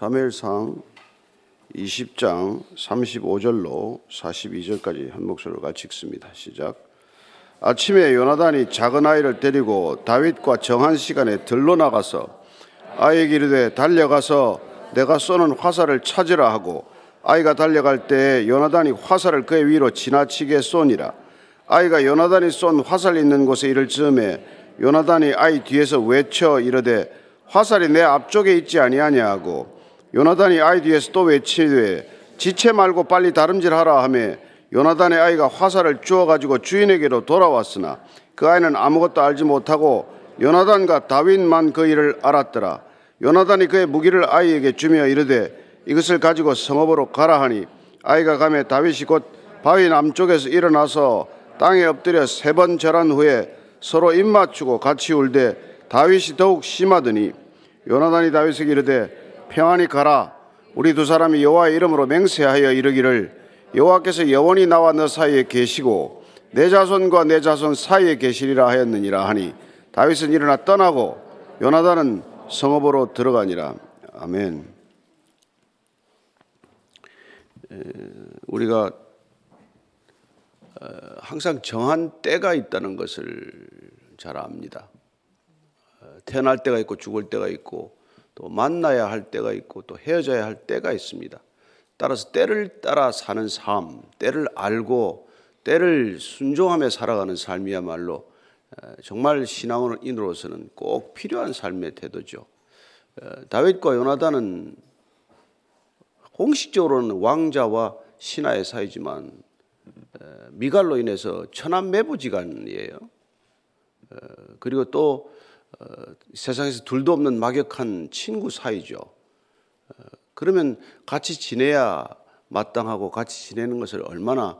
사무엘상 20장 35절로 42절까지 한 목소리로 같이 읽습니다. 시작. 아침에 요나단이 작은 아이를 데리고 다윗과 정한 시간에 들러 나가서 아이에게 이르되 달려가서 내가 쏘는 화살을 찾으라 하고 아이가 달려갈 때 요나단이 화살을 그의 위로 지나치게 쏘니라 아이가 요나단이 쏜 화살 있는 곳에 이를 즈음에 요나단이 아이 뒤에서 외쳐 이르되 화살이 내 앞쪽에 있지 아니하냐 하고 요나단이 아이 뒤에서 또 외치되 지체 말고 빨리 다름질하라 하며 요나단의 아이가 화살을 주어 가지고 주인에게로 돌아왔으나 그 아이는 아무것도 알지 못하고 요나단과 다윗만 그 일을 알았더라. 요나단이 그의 무기를 아이에게 주며 이르되 이것을 가지고 성읍으로 가라 하니 아이가 가며 다윗이 곧 바위 남쪽에서 일어나서 땅에 엎드려 세 번 절한 후에 서로 입 맞추고 같이 울되 다윗이 더욱 심하더니 요나단이 다윗에게 이르되 평안히 가라 우리 두 사람이 여호와의 이름으로 맹세하여 이르기를 여호와께서 영원히 나와 너 사이에 계시고 내 자손과 내 자손 사이에 계시리라 하였느니라 하니 다윗은 일어나 떠나고 요나단은 성읍으로 들어가니라 아멘. 우리가 어, 항상 정한 때가 있다는 것을 잘 압니다. 어, 태어날 때가 있고 죽을 때가 있고 또 만나야 할 때가 있고 또 헤어져야 할 때가 있습니다. 따라서 때를 따라 사는 삶, 때를 알고 때를 순종하며 살아가는 삶이야말로 정말 신앙인으로서는 꼭 필요한 삶의 태도죠. 다윗과 요나단은 공식적으로는 왕자와 신하의 사이지만 미갈로 인해서 천한 매부지간이에요. 그리고 또 어, 세상에서 둘도 없는 막역한 친구 사이죠. 그러면 같이 지내야 마땅하고 같이 지내는 것을 얼마나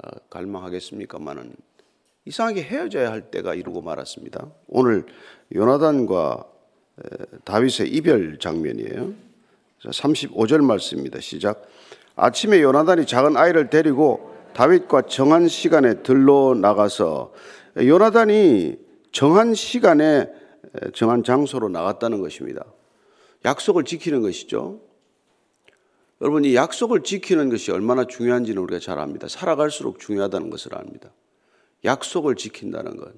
어, 갈망하겠습니까만은 이상하게 헤어져야 할 때가 이루고 말았습니다. 오늘 요나단과 다윗의 이별 장면이에요. 35절 말씀입니다. 시작. 아침에 요나단이 작은 아이를 데리고 다윗과 정한 시간에 들러 나가서 요나단이 정한 시간에 정한 장소로 나갔다는 것입니다. 약속을 지키는 것이죠. 여러분, 이 약속을 지키는 것이 얼마나 중요한지는 우리가 잘 압니다. 살아갈수록 중요하다는 것을 압니다. 약속을 지킨다는 것.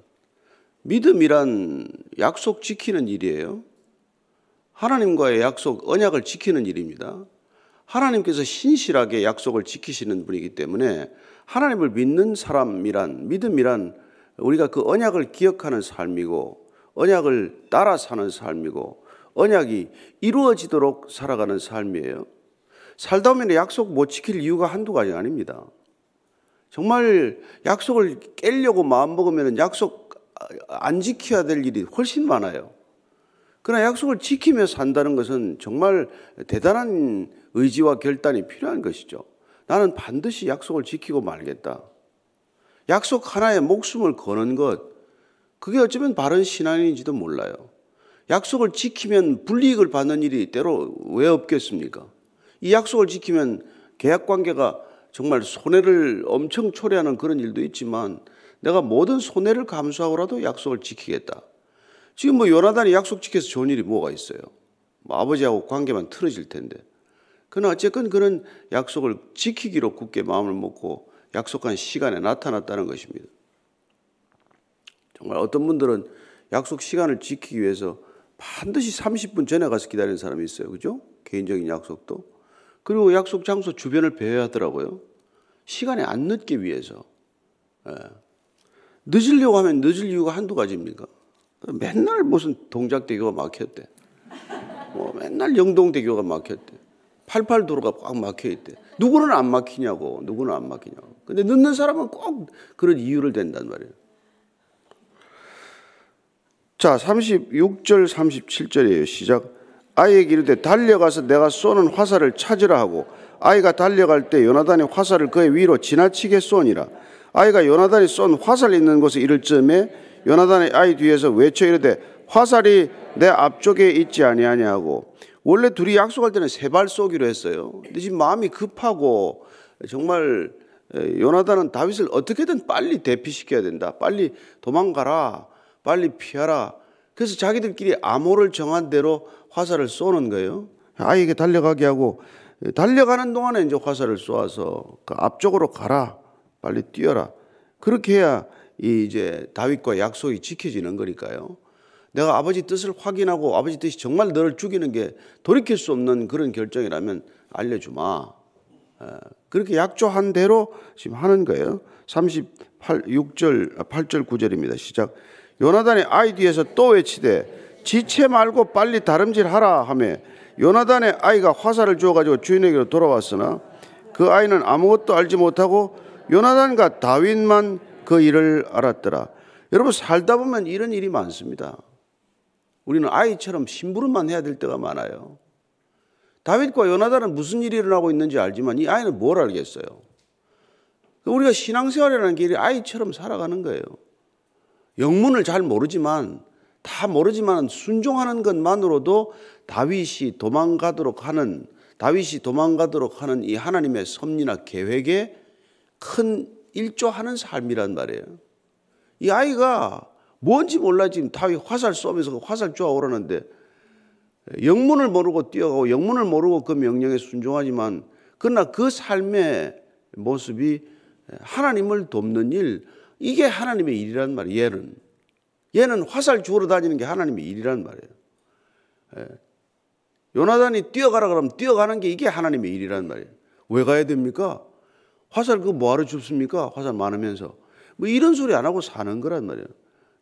믿음이란 약속 지키는 일이에요. 하나님과의 약속, 언약을 지키는 일입니다. 하나님께서 신실하게 약속을 지키시는 분이기 때문에 하나님을 믿는 사람이란, 믿음이란 우리가 그 언약을 기억하는 삶이고, 언약을 따라 사는 삶이고, 언약이 이루어지도록 살아가는 삶이에요. 살다 보면 약속 못 지킬 이유가 한두 가지 아닙니다. 정말 약속을 깨려고 마음먹으면 약속 안 지켜야 될 일이 훨씬 많아요. 그러나 약속을 지키며 산다는 것은 정말 대단한 의지와 결단이 필요한 것이죠. 나는 반드시 약속을 지키고 말겠다. 약속 하나에 목숨을 거는 것, 그게 어쩌면 바른 신앙인지도 몰라요. 약속을 지키면 불이익을 받는 일이 때로 왜 없겠습니까? 이 약속을 지키면 계약 관계가 정말 손해를 엄청 초래하는 그런 일도 있지만 내가 모든 손해를 감수하고라도 약속을 지키겠다. 지금 뭐 요나단이 약속 지켜서 좋은 일이 뭐가 있어요? 뭐 아버지하고 관계만 틀어질 텐데. 그러나 어쨌건 그런 약속을 지키기로 굳게 마음을 먹고 약속한 시간에 나타났다는 것입니다. 정말 어떤 분들은 약속 시간을 지키기 위해서 반드시 30분 전에 가서 기다리는 사람이 있어요. 그죠? 개인적인 약속도. 그리고 약속 장소 주변을 배회하더라고요. 시간에 안 늦기 위해서. 예. 늦으려고 하면 늦을 이유가 한두 가지입니까? 맨날 무슨 동작대교가 막혔대. 뭐 맨날 영동대교가 막혔대. 88도로가 꽉 막혀 있대. 누구는 안 막히냐고. 누구는 안 막히냐고. 근데 늦는 사람은 꼭 그런 이유를 댄단 말이에요. 자, 36절, 37절이에요. 시작. 아이에게 이르되 달려가서 내가 쏘는 화살을 찾으라 하고 아이가 달려갈 때 요나단이 화살을 그의 위로 지나치게 쏘니라. 아이가 요나단이 쏜 화살 있는 곳에 이를 즈음에 요나단의 아이 뒤에서 외쳐 이르되 화살이 내 앞쪽에 있지 아니하냐 하고 원래 둘이 약속할 때는 세 발 쏘기로 했어요. 근데 지금 마음이 급하고 정말 요나단은 다윗을 어떻게든 빨리 대피시켜야 된다. 빨리 도망가라. 빨리 피하라. 그래서 자기들끼리 암호를 정한 대로 화살을 쏘는 거예요. 아이에게 달려가게 하고 달려가는 동안에 이제 화살을 쏘아서 그 앞쪽으로 가라. 빨리 뛰어라. 그렇게 해야 이 이제 다윗과 약속이 지켜지는 거니까요. 내가 아버지 뜻을 확인하고 아버지 뜻이 정말 너를 죽이는 게 돌이킬 수 없는 그런 결정이라면 알려주마. 그렇게 약조한 대로 지금 하는 거예요. 38, 6절, 8절, 9절입니다. 시작. 요나단의 아이 뒤에서 또 외치되 지체 말고 빨리 다름질 하라 하며 요나단의 아이가 화살을 주어가지고 주인에게로 돌아왔으나 그 아이는 아무것도 알지 못하고 요나단과 다윗만 그 일을 알았더라. 여러분 살다 보면 이런 일이 많습니다. 우리는 아이처럼 심부름만 해야 될 때가 많아요. 다윗과 요나단은 무슨 일이 일어나고 있는지 알지만 이 아이는 뭘 알겠어요? 우리가 신앙생활이라는 길이 아이처럼 살아가는 거예요. 영문을 잘 모르지만 다 모르지만 순종하는 것만으로도 다윗이 도망가도록 하는 다윗이 도망가도록 하는 이 하나님의 섭리나 계획에 큰 일조하는 삶이란 말이에요. 이 아이가 뭔지 몰라 지금 다윗 화살 쏘면서 그 화살 쏘아 오르는데 영문을 모르고 뛰어가고 영문을 모르고 그 명령에 순종하지만 그러나 그 삶의 모습이 하나님을 돕는 일 이게 하나님의 일이란 말이에요. 얘는 얘는 화살 주우러 다니는 게 하나님의 일이란 말이에요. 예. 요나단이 뛰어가라 그러면 뛰어가는 게 이게 하나님의 일이란 말이에요. 왜 가야 됩니까? 화살 그거 뭐하러 줍습니까? 화살 많으면서. 뭐 이런 소리 안 하고 사는 거란 말이에요.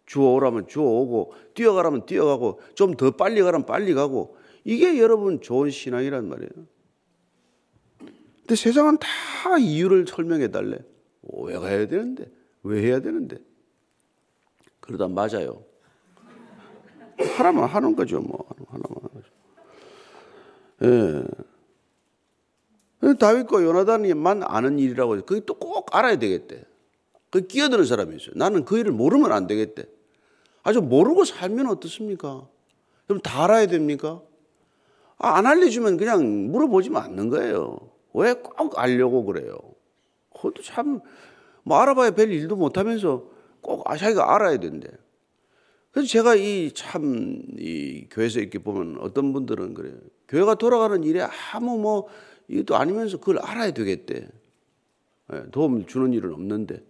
주워오라면 주워오고 뛰어가라면 뛰어가고 좀 더 빨리 가라면 빨리 가고 이게 여러분 좋은 신앙이란 말이에요. 근데 세상은 다 이유를 설명해 달래. 왜 가야 되는데? 왜 해야 되는데? 그러다 맞아요. 하나만 하는 거죠, 뭐. 하나만 하는 거죠. 예. 다윗과 요나단이만 아는 일이라고 해서 그게 또 꼭 알아야 되겠대. 그 끼어드는 사람이 있어요. 나는 그 일을 모르면 안 되겠대. 아주 모르고 살면 어떻습니까? 그럼 다 알아야 됩니까? 아, 안 알려주면 그냥 물어보지만 않는 거예요. 왜 꼭 알려고 그래요? 그것도 참, 뭐 알아봐야 별 일도 못하면서 꼭 자기가 알아야 된대. 그래서 제가 이 참, 이 교회에서 이렇게 보면 어떤 분들은 그래요. 교회가 돌아가는 일에 아무 뭐, 이것도 아니면서 그걸 알아야 되겠대. 예, 도움을 주는 일은 없는데.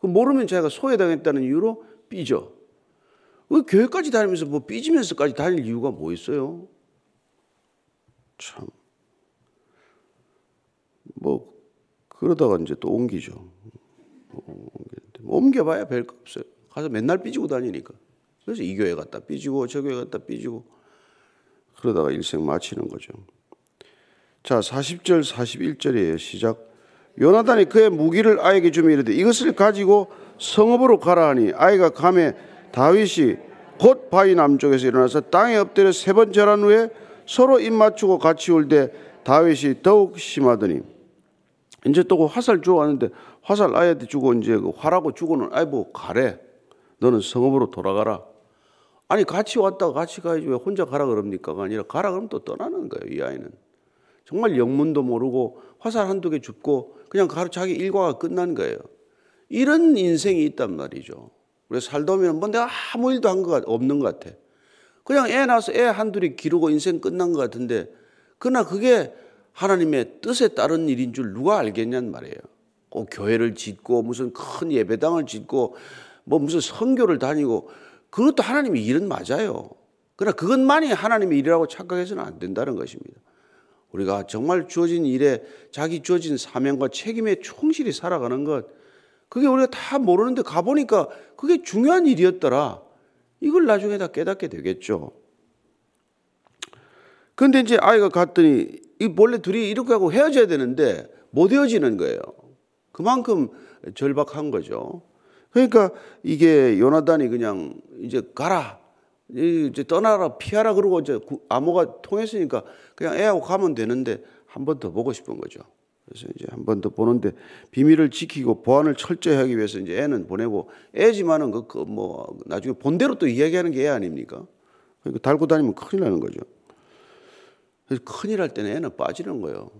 그 모르면 자기가 소외당했다는 이유로 삐져. 그 교회까지 다니면서 뭐 삐지면서까지 다닐 이유가 뭐 있어요? 참. 뭐, 그러다가 이제 또 옮기죠. 뭐 옮겨봐야 별 거 없어요. 가서 맨날 삐지고 다니니까. 그래서 이 교회 갔다 삐지고 저 교회 갔다 삐지고 그러다가 일생 마치는 거죠. 자, 40절 41절이에요. 시작. 요나단이 그의 무기를 아이에게 주며 이르되 이것을 가지고 성읍으로 가라 하니 아이가 감에 다윗이 곧 바위 남쪽에서 일어나서 땅에 엎드려 세 번 절한 후에 서로 입 맞추고 같이 울 때 다윗이 더욱 심하더니 이제 또그 화살 주워 왔는데 화살 아이한테 주고 이제 그 화라고 주고는 아이 뭐 가래. 너는 성읍으로 돌아가라. 아니 같이 왔다가 같이 가야지 왜 혼자 가라 그럽니까가 아니라 가라 그러면 또 떠나는 거예요 이 아이는. 정말 영문도 모르고 화살 한두 개 줍고 그냥 가로 자기 일과가 끝난 거예요. 이런 인생이 있단 말이죠. 우리 살다 보면 뭐 내가 아무 일도 한것 없는 것 같아. 그냥 애 낳아서 애 한둘이 기르고 인생 끝난 것 같은데 그러나 그게 하나님의 뜻에 따른 일인 줄 누가 알겠냔 말이에요. 꼭 교회를 짓고 무슨 큰 예배당을 짓고 뭐 무슨 선교를 다니고 그것도 하나님의 일은 맞아요. 그러나 그것만이 하나님의 일이라고 착각해서는 안 된다는 것입니다. 우리가 정말 주어진 일에 자기 주어진 사명과 책임에 충실히 살아가는 것 그게 우리가 다 모르는데 가보니까 그게 중요한 일이었더라. 이걸 나중에 다 깨닫게 되겠죠. 근데 이제 아이가 갔더니 이 원래 둘이 이렇게 하고 헤어져야 되는데 못 헤어지는 거예요. 그만큼 절박한 거죠. 그러니까 이게 요나단이 그냥 이제 가라. 이제 떠나라 피하라 그러고 이제 암호가 통했으니까 그냥 애하고 가면 되는데 한 번 더 보고 싶은 거죠. 그래서 이제 한 번 더 보는데 비밀을 지키고 보안을 철저히 하기 위해서 이제 애는 보내고 애지만은 그, 그뭐 나중에 본대로 또 이야기하는 게 애 아닙니까? 그러니까 달고 다니면 큰일 나는 거죠. 그래서 큰일 할 때는 애는 빠지는 거예요.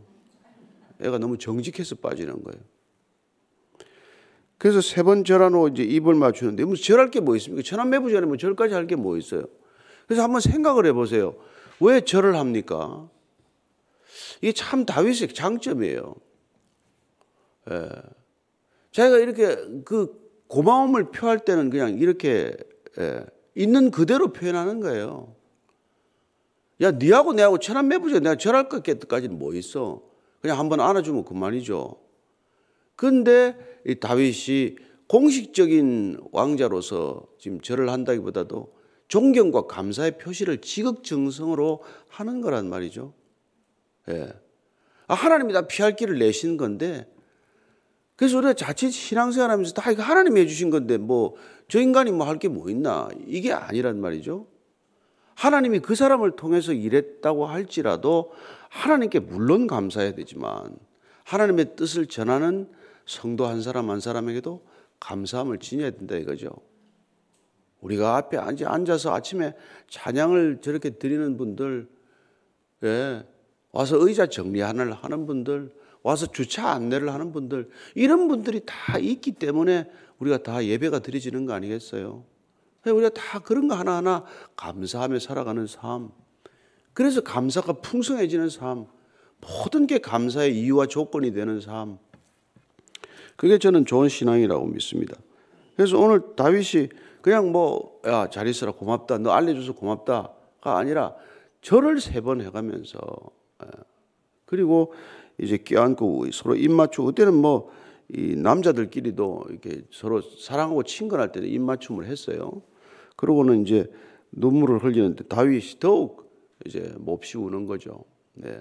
애가 너무 정직해서 빠지는 거예요. 그래서 세번후 이제 입을 맞추는데 무슨 절할 게 뭐 있습니까? 천안매부전에 뭐 절까지 할 게 뭐 있어요? 그래서 한번 생각을 해보세요. 왜 절을 합니까? 이게 참 다윗의 장점이에요. 예. 자기가 이렇게 그 고마움을 표할 때는 그냥 이렇게 예. 있는 그대로 표현하는 거예요. 야, 니하고 내하고 천안 매부자 내가 절할 것까지는 뭐 있어? 그냥 한번 안아주면 그만이죠. 근데 이 다윗이 공식적인 왕자로서 지금 절을 한다기보다도 존경과 감사의 표시를 지극정성으로 하는 거란 말이죠. 예. 아, 하나님이 다 피할 길을 내신 건데, 그래서 우리가 자칫 신앙생활 하면서 다 이거 하나님이 해주신 건데, 뭐, 저 인간이 뭐 할 게 뭐 있나. 이게 아니란 말이죠. 하나님이 그 사람을 통해서 일했다고 할지라도 하나님께 물론 감사해야 되지만, 하나님의 뜻을 전하는 성도 한 사람 한 사람에게도 감사함을 지녀야 된다 이거죠. 우리가 앞에 앉아서 아침에 찬양을 저렇게 드리는 분들, 예, 와서 의자 정리하는 하는 분들, 와서 주차 안내를 하는 분들, 이런 분들이 다 있기 때문에 우리가 다 예배가 드려지는 거 아니겠어요? 우리가 다 그런 거 하나하나 감사하며 살아가는 삶. 그래서 감사가 풍성해지는 삶. 모든 게 감사의 이유와 조건이 되는 삶. 그게 저는 좋은 신앙이라고 믿습니다. 그래서 오늘 다윗이 그냥 뭐, 야, 잘 있어라, 고맙다. 너 알려줘서 고맙다가 아니라 절을 세 번 해가면서, 예. 그리고 이제 껴안고 서로 입 맞추고, 그때는 뭐, 이 남자들끼리도 이렇게 서로 사랑하고 친근할 때는 입 맞춤을 했어요. 그러고는 이제 눈물을 흘리는데 다윗이 더욱 이제 몹시 우는 거죠. 네.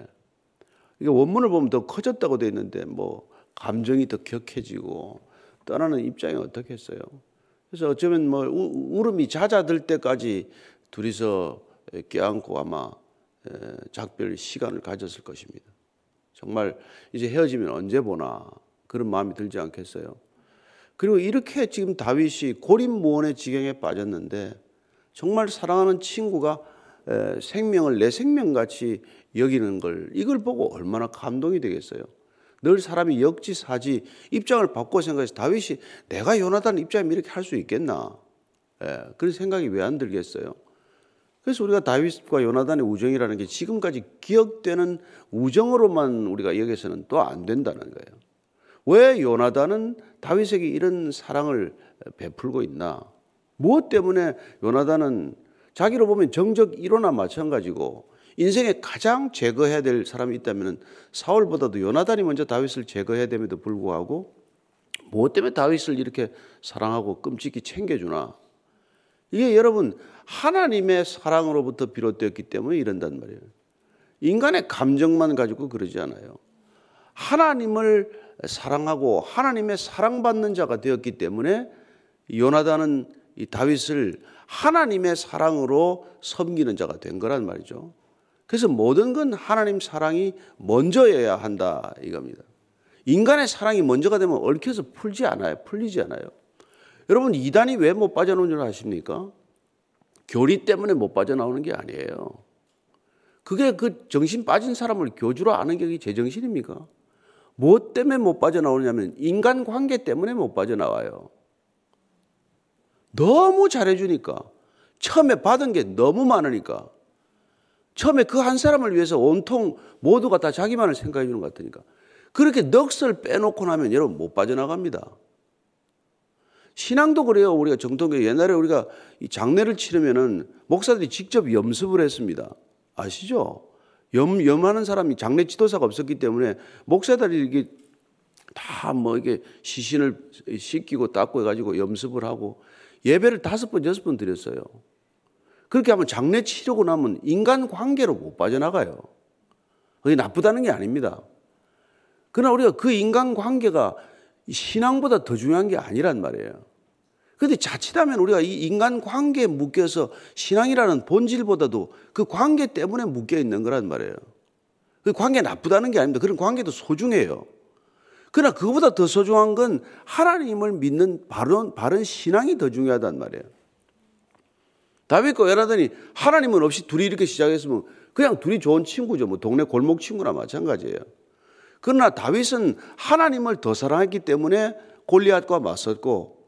이게 원문을 보면 더 커졌다고 돼 있는데 뭐 감정이 더 격해지고 떠나는 입장이 어떻겠어요? 그래서 어쩌면 뭐 울음이 잦아들 때까지 둘이서 껴안고 아마 작별 시간을 가졌을 것입니다. 정말 이제 헤어지면 언제 보나 그런 마음이 들지 않겠어요? 그리고 이렇게 지금 다윗이 고립무원의 지경에 빠졌는데 정말 사랑하는 친구가 생명을 내 생명같이 여기는 걸 이걸 보고 얼마나 감동이 되겠어요? 늘 사람이 역지사지 입장을 바꿔 생각해서 다윗이 내가 요나단 입장이면 이렇게 할 수 있겠나? 예, 그런 생각이 왜 안 들겠어요? 그래서 우리가 다윗과 요나단의 우정이라는 게 지금까지 기억되는 우정으로만 우리가 여기서는 또 안 된다는 거예요. 왜 요나단은 다윗에게 이런 사랑을 베풀고 있나? 무엇 때문에 요나단은 자기로 보면 정적 1호나 마찬가지고 인생에 가장 제거해야 될 사람이 있다면 사울보다도 요나단이 먼저 다윗을 제거해야 됨에도 불구하고 무엇 때문에 다윗을 이렇게 사랑하고 끔찍이 챙겨주나? 이게 여러분 하나님의 사랑으로부터 비롯되었기 때문에 이런단 말이에요. 인간의 감정만 가지고 그러지 않아요. 하나님을 사랑하고 하나님의 사랑받는 자가 되었기 때문에 요나단은 이 다윗을 하나님의 사랑으로 섬기는 자가 된 거란 말이죠. 그래서 모든 건 하나님 사랑이 먼저여야 한다 이겁니다. 인간의 사랑이 먼저가 되면 얽혀서 풀지 않아요. 풀리지 않아요. 여러분 이단이 왜 못 빠져나오는 줄 아십니까? 교리 때문에 못 빠져나오는 게 아니에요. 그게 그 정신 빠진 사람을 교주로 아는 게 제정신입니까? 무엇 때문에 못 빠져나오냐면 인간 관계 때문에 못 빠져나와요. 너무 잘해주니까. 처음에 받은 게 너무 많으니까. 처음에 그 한 사람을 위해서 온통 모두가 다 자기만을 생각해 주는 것 같으니까. 그렇게 넋을 빼놓고 나면 여러분 못 빠져나갑니다. 신앙도 그래요. 우리가 정통교 옛날에 우리가 이 장례를 치르면은 목사들이 직접 염습을 했습니다. 아시죠? 염, 염하는 사람이 장례 지도사가 없었기 때문에 목사들이 이게 다 뭐 이게 시신을 씻기고 닦고 해가지고 염습을 하고 예배를 다섯 번, 여섯 번 드렸어요. 그렇게 하면 장례 치르고 나면 인간 관계로 못 빠져나가요. 그게 나쁘다는 게 아닙니다. 그러나 우리가 그 인간 관계가 신앙보다 더 중요한 게 아니란 말이에요. 그런데 자칫하면 우리가 이 인간 관계에 묶여서 신앙이라는 본질보다도 그 관계 때문에 묶여 있는 거란 말이에요. 그 관계 나쁘다는 게 아닙니다. 그런 관계도 소중해요. 그러나 그거보다 더 소중한 건 하나님을 믿는 바른, 바른 신앙이 더 중요하단 말이에요. 다윗과 연하더니 하나님은 없이 둘이 이렇게 시작했으면 그냥 둘이 좋은 친구죠. 뭐 동네 골목 친구나 마찬가지예요. 그러나 다윗은 하나님을 더 사랑했기 때문에 골리앗과 맞섰고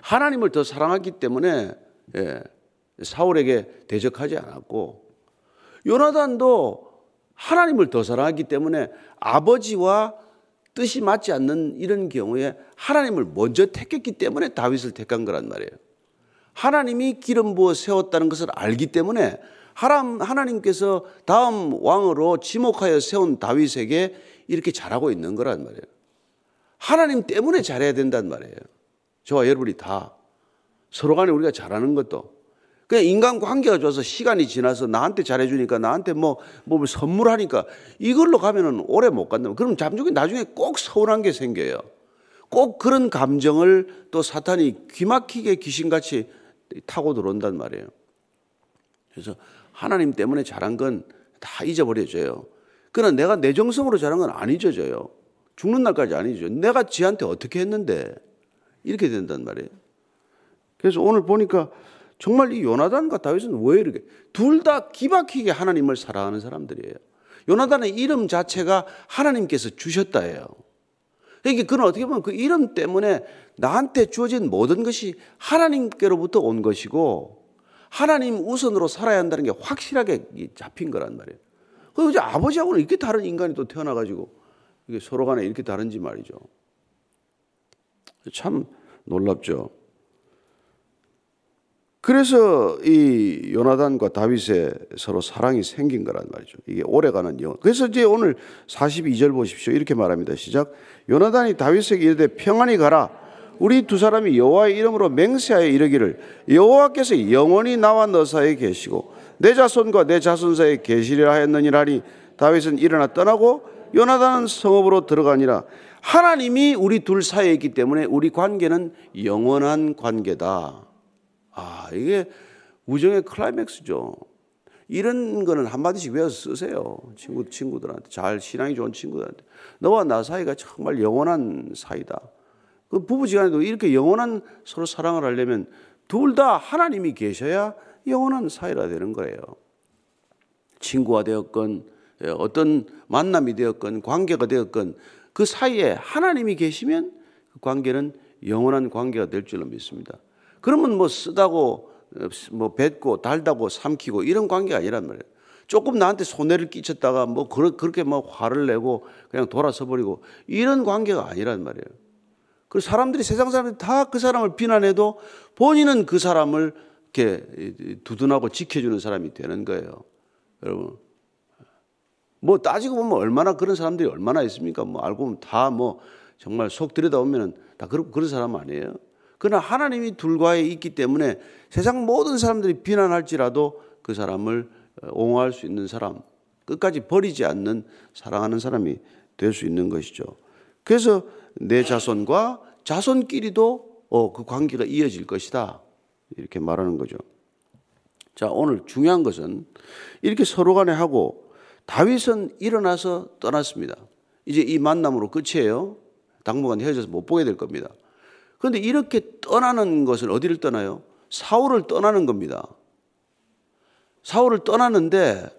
하나님을 더 사랑했기 때문에 예, 사울에게 대적하지 않았고 요나단도 하나님을 더 사랑하기 때문에 아버지와 뜻이 맞지 않는 이런 경우에 하나님을 먼저 택했기 때문에 다윗을 택한 거란 말이에요. 하나님이 기름 부어 세웠다는 것을 알기 때문에 하나님께서 다음 왕으로 지목하여 세운 다윗에게 이렇게 잘하고 있는 거란 말이에요. 하나님 때문에 잘해야 된단 말이에요. 저와 여러분이 다 서로 간에 우리가 잘하는 것도 그냥 인간 관계가 좋아서 시간이 지나서 나한테 잘해주니까 나한테 뭐, 뭐 선물하니까 이걸로 가면은 오래 못 간다. 그럼 잠중에 나중에 꼭 서운한 게 생겨요. 꼭 그런 감정을 또 사탄이 귀막히게 귀신같이 타고 들어온단 말이에요. 그래서 하나님 때문에 잘한 건 다 잊어버려져요. 그러나 내가 내 정성으로 잘한 건 안 잊어져요. 죽는 날까지 안 잊어요. 내가 지한테 어떻게 했는데 이렇게 된단 말이에요. 그래서 오늘 보니까 정말 이 요나단과 다윗은 왜 이렇게 둘 다 기박히게 하나님을 사랑하는 사람들이에요. 요나단의 이름 자체가 하나님께서 주셨다예요. 그러니까 그는 어떻게 보면 그 이름 때문에 나한테 주어진 모든 것이 하나님께로부터 온 것이고 하나님 우선으로 살아야 한다는 게 확실하게 잡힌 거란 말이에요. 그 이제 아버지하고는 이렇게 다른 인간이 또 태어나가지고 이게 서로 간에 이렇게 다른지 말이죠. 참 놀랍죠. 그래서 이 요나단과 다윗의 서로 사랑이 생긴 거란 말이죠. 이게 오래가는 영. 그래서 이제 오늘 42절 보십시오. 이렇게 말합니다. 시작. 요나단이 다윗에게 이르되 평안히 가라. 우리 두 사람이 여호와의 이름으로 맹세하여 이르기를 여호와께서 영원히 나와 너 사이에 계시고 내 자손과 내 자손 사이에 계시리라 하였느니라니 다윗은 일어나 떠나고 요나단은 성읍으로 들어가니라. 하나님이 우리 둘 사이에 있기 때문에 우리 관계는 영원한 관계다. 아, 이게 우정의 클라이맥스죠. 이런 거는 한마디씩 외워서 쓰세요. 친구, 친구들한테. 잘 신앙이 좋은 친구들한테. 너와 나 사이가 정말 영원한 사이다. 그 부부지간에도 이렇게 영원한 서로 사랑을 하려면 둘 다 하나님이 계셔야 영원한 사이라 되는 거예요. 친구가 되었건, 예, 어떤 만남이 되었건, 관계가 되었건, 그 사이에 하나님이 계시면 그 관계는 영원한 관계가 될 줄로 믿습니다. 그러면 뭐 쓰다고 뭐 뱉고 달다고 삼키고 이런 관계가 아니란 말이에요. 조금 나한테 손해를 끼쳤다가 뭐 그렇게 뭐 화를 내고 그냥 돌아서 버리고 이런 관계가 아니란 말이에요. 그 사람들이 세상 사람들이 다 그 사람을 비난해도 본인은 그 사람을 이렇게 두둔하고 지켜주는 사람이 되는 거예요. 여러분. 뭐 따지고 보면 얼마나 그런 사람들이 얼마나 있습니까? 뭐 알고 보면 다 뭐 정말 속 들여다보면 다 그런, 그런 사람 아니에요. 그러나 하나님이 둘과에 있기 때문에 세상 모든 사람들이 비난할지라도 그 사람을 어, 옹호할 수 있는 사람, 끝까지 버리지 않는 사랑하는 사람이 될 수 있는 것이죠. 그래서 내 자손과 자손끼리도 어, 그 관계가 이어질 것이다. 이렇게 말하는 거죠. 자, 오늘 중요한 것은 이렇게 서로 간에 하고 다윗은 일어나서 떠났습니다. 이제 이 만남으로 끝이에요. 당분간 헤어져서 못 보게 될 겁니다. 그런데 이렇게 떠나는 것을 어디를 떠나요? 사울을 떠나는 겁니다. 사울을 떠나는데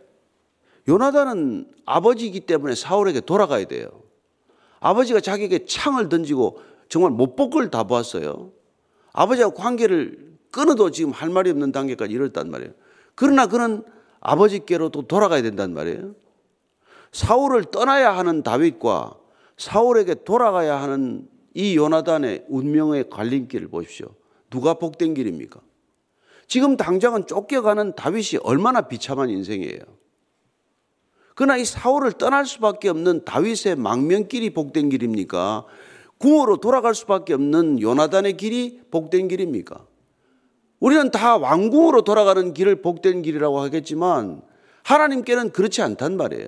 요나단은 아버지이기 때문에 사울에게 돌아가야 돼요. 아버지가 자기에게 창을 던지고 정말 못복을 다 보았어요. 아버지와 관계를 끊어도 지금 할 말이 없는 단계까지 이르렀단 말이에요. 그러나 그는 아버지께로 또 돌아가야 된단 말이에요. 사울을 떠나야 하는 다윗과 사울에게 돌아가야 하는 이 요나단의 운명의 갈림길을 보십시오. 누가 복된 길입니까? 지금 당장은 쫓겨가는 다윗이 얼마나 비참한 인생이에요. 그러나 이 사울을 떠날 수밖에 없는 다윗의 망명길이 복된 길입니까? 궁으로 돌아갈 수밖에 없는 요나단의 길이 복된 길입니까? 우리는 다 왕궁으로 돌아가는 길을 복된 길이라고 하겠지만 하나님께는 그렇지 않단 말이에요.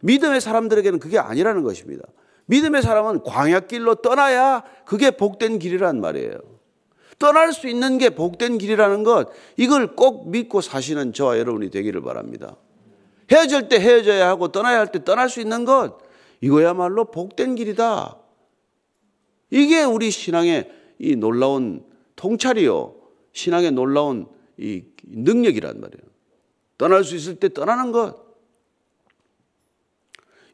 믿음의 사람들에게는 그게 아니라는 것입니다. 믿음의 사람은 광야길로 떠나야 그게 복된 길이란 말이에요. 떠날 수 있는 게 복된 길이라는 것, 이걸 꼭 믿고 사시는 저와 여러분이 되기를 바랍니다. 헤어질 때 헤어져야 하고 떠나야 할 때 떠날 수 있는 것, 이거야말로 복된 길이다. 이게 우리 신앙의 이 놀라운 통찰이요. 신앙의 놀라운 이 능력이란 말이에요. 떠날 수 있을 때 떠나는 것.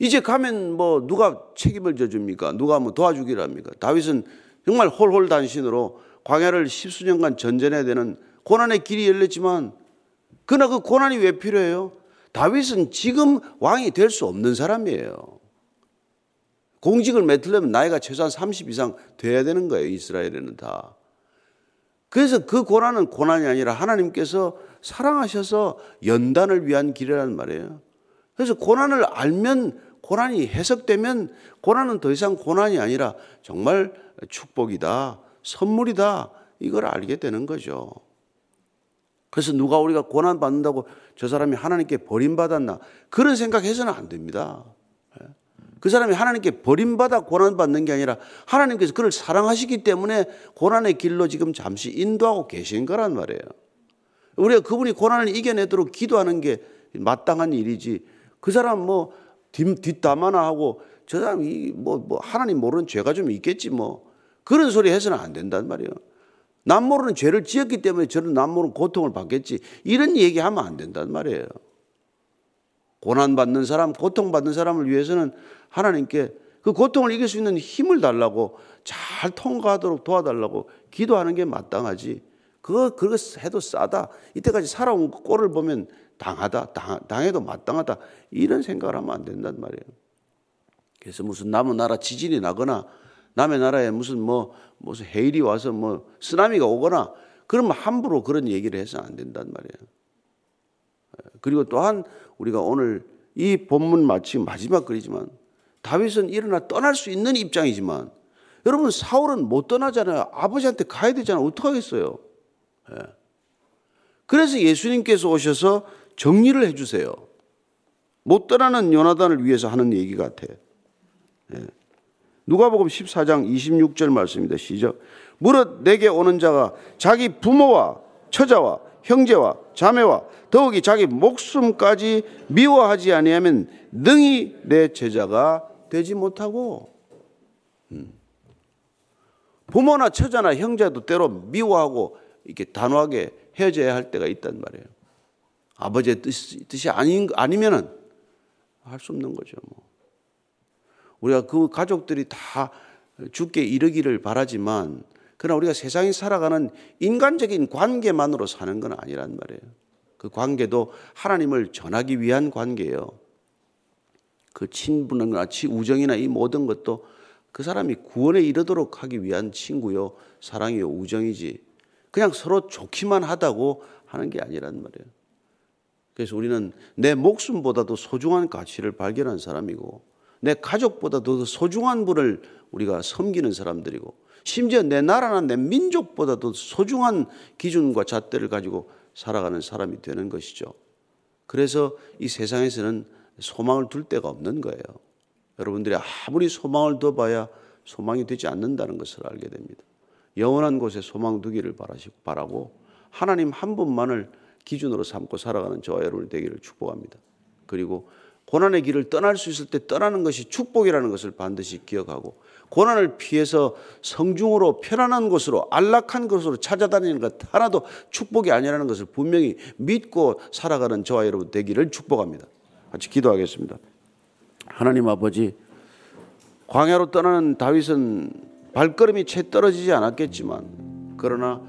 이제 가면 뭐 누가 책임을 져줍니까? 누가 뭐 도와주기를 합니까? 다윗은 정말 홀홀단신으로 광야를 십수년간 전전해야 되는 고난의 길이 열렸지만 그러나 그 고난이 왜 필요해요? 다윗은 지금 왕이 될 수 없는 사람이에요. 공직을 맡으려면 나이가 최소한 30 이상 돼야 되는 거예요. 이스라엘에는 다. 그래서 그 고난은 고난이 아니라 하나님께서 사랑하셔서 연단을 위한 길이라는 말이에요. 그래서 고난을 알면 고난이 해석되면 고난은 더 이상 고난이 아니라 정말 축복이다, 선물이다, 이걸 알게 되는 거죠. 그래서 누가 우리가 고난 받는다고 저 사람이 하나님께 버림받았나 그런 생각해서는 안 됩니다. 그 사람이 하나님께 버림받아 고난받는 게 아니라 하나님께서 그를 사랑하시기 때문에 고난의 길로 지금 잠시 인도하고 계신 거란 말이에요. 우리가 그분이 고난을 이겨내도록 기도하는 게 마땅한 일이지. 그 사람 뭐 뒷담화나 하고 저 사람이 뭐, 뭐 하나님 모르는 죄가 좀 있겠지 뭐. 그런 소리 해서는 안 된단 말이에요. 남 모르는 죄를 지었기 때문에 저는 남 모르는 고통을 받겠지. 이런 얘기하면 안 된단 말이에요. 고난받는 사람, 고통받는 사람을 위해서는 하나님께 그 고통을 이길 수 있는 힘을 달라고 잘 통과하도록 도와달라고 기도하는 게 마땅하지. 그거, 그거 해도 싸다. 이때까지 살아온 꼴을 보면 당하다. 당, 당해도 마땅하다. 이런 생각을 하면 안 된단 말이에요. 그래서 무슨 남의 나라 지진이 나거나 남의 나라에 무슨 뭐, 무슨 해일이 와서 뭐 쓰나미가 오거나 그러면 함부로 그런 얘기를 해서는 안 된단 말이에요. 그리고 또한 우리가 오늘 이 본문 마치 마지막 글이지만 다윗은 일어나 떠날 수 있는 입장이지만 여러분 사울은 못 떠나잖아요. 아버지한테 가야 되잖아요. 어떡하겠어요. 예. 그래서 예수님께서 오셔서 정리를 해주세요. 못 떠나는 요나단을 위해서 하는 얘기 같아. 예. 누가복음 14장 26절 말씀입니다. 시작. 무릇 내게 오는 자가 자기 부모와 처자와 형제와 자매와 더욱이 자기 목숨까지 미워하지 아니하면 능히 내 제자가 되지 못하고 음. 부모나 처자나 형제도 때로 미워하고 이렇게 단호하게 헤어져야 할 때가 있단 말이에요. 아버지의 뜻, 뜻이 아닌, 아니면은 할 수 없는 거죠. 뭐. 우리가 그 가족들이 다 죽게 이르기를 바라지만 그러나 우리가 세상에 살아가는 인간적인 관계만으로 사는 건 아니란 말이에요. 그 관계도 하나님을 전하기 위한 관계예요. 그 친분이나 우정이나 이 모든 것도 그 사람이 구원에 이르도록 하기 위한 친구요, 사랑이요, 우정이지. 그냥 서로 좋기만 하다고 하는 게 아니란 말이에요. 그래서 우리는 내 목숨보다도 소중한 가치를 발견한 사람이고, 내 가족보다도 더 소중한 분을 우리가 섬기는 사람들이고, 심지어 내 나라나 내 민족보다도 소중한 기준과 잣대를 가지고 살아가는 사람이 되는 것이죠. 그래서 이 세상에서는 소망을 둘 데가 없는 거예요. 여러분들이 아무리 소망을 둬봐야 소망이 되지 않는다는 것을 알게 됩니다. 영원한 곳에 소망 두기를 바라고 하나님 한 분만을 기준으로 삼고 살아가는 저와 여러분이 되기를 축복합니다. 그리고 고난의 길을 떠날 수 있을 때 떠나는 것이 축복이라는 것을 반드시 기억하고 고난을 피해서 성중으로 편안한 곳으로 안락한 곳으로 찾아다니는 것 하나도 축복이 아니라는 것을 분명히 믿고 살아가는 저와 여러분 되기를 축복합니다. 같이 기도하겠습니다. 하나님 아버지, 광야로 떠나는 다윗은 발걸음이 채 떨어지지 않았겠지만, 그러나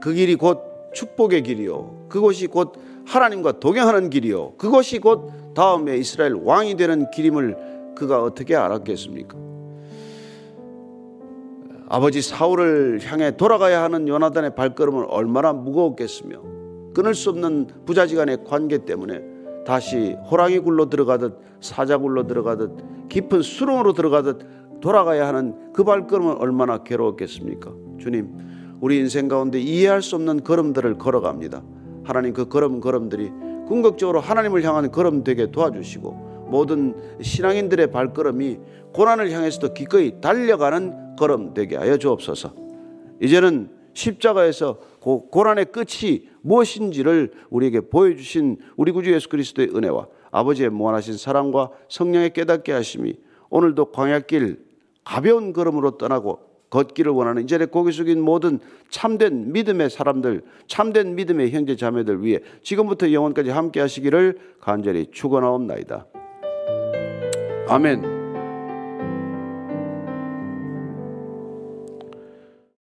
그 길이 곧 축복의 길이요. 그곳이 곧 하나님과 동행하는 길이요. 그것이 곧 다음에 이스라엘 왕이 되는 길임을 그가 어떻게 알았겠습니까? 아버지 사울을 향해 돌아가야 하는 요나단의 발걸음은 얼마나 무거웠겠으며 끊을 수 없는 부자지간의 관계 때문에 다시 호랑이 굴로 들어가듯 사자 굴로 들어가듯 깊은 수렁으로 들어가듯 돌아가야 하는 그 발걸음은 얼마나 괴로웠겠습니까? 주님, 우리 인생 가운데 이해할 수 없는 걸음들을 걸어갑니다. 하나님 그 걸음 걸음들이 궁극적으로 하나님을 향한 걸음 되게 도와주시고 모든 신앙인들의 발걸음이 고난을 향해서도 기꺼이 달려가는 걸음 되게 하여 주옵소서. 이제는 십자가에서 고난의 끝이 무엇인지를 우리에게 보여주신 우리 구주 예수 그리스도의 은혜와 아버지의 무한하신 사랑과 성령의 깨닫게 하심이 오늘도 광야길 가벼운 걸음으로 떠나고 걷기를 원하는 이전에 고개 숙인 모든 참된 믿음의 사람들, 참된 믿음의 형제 자매들 위해 지금부터 영원까지 함께 하시기를 간절히 축원하옵나이다. 아멘.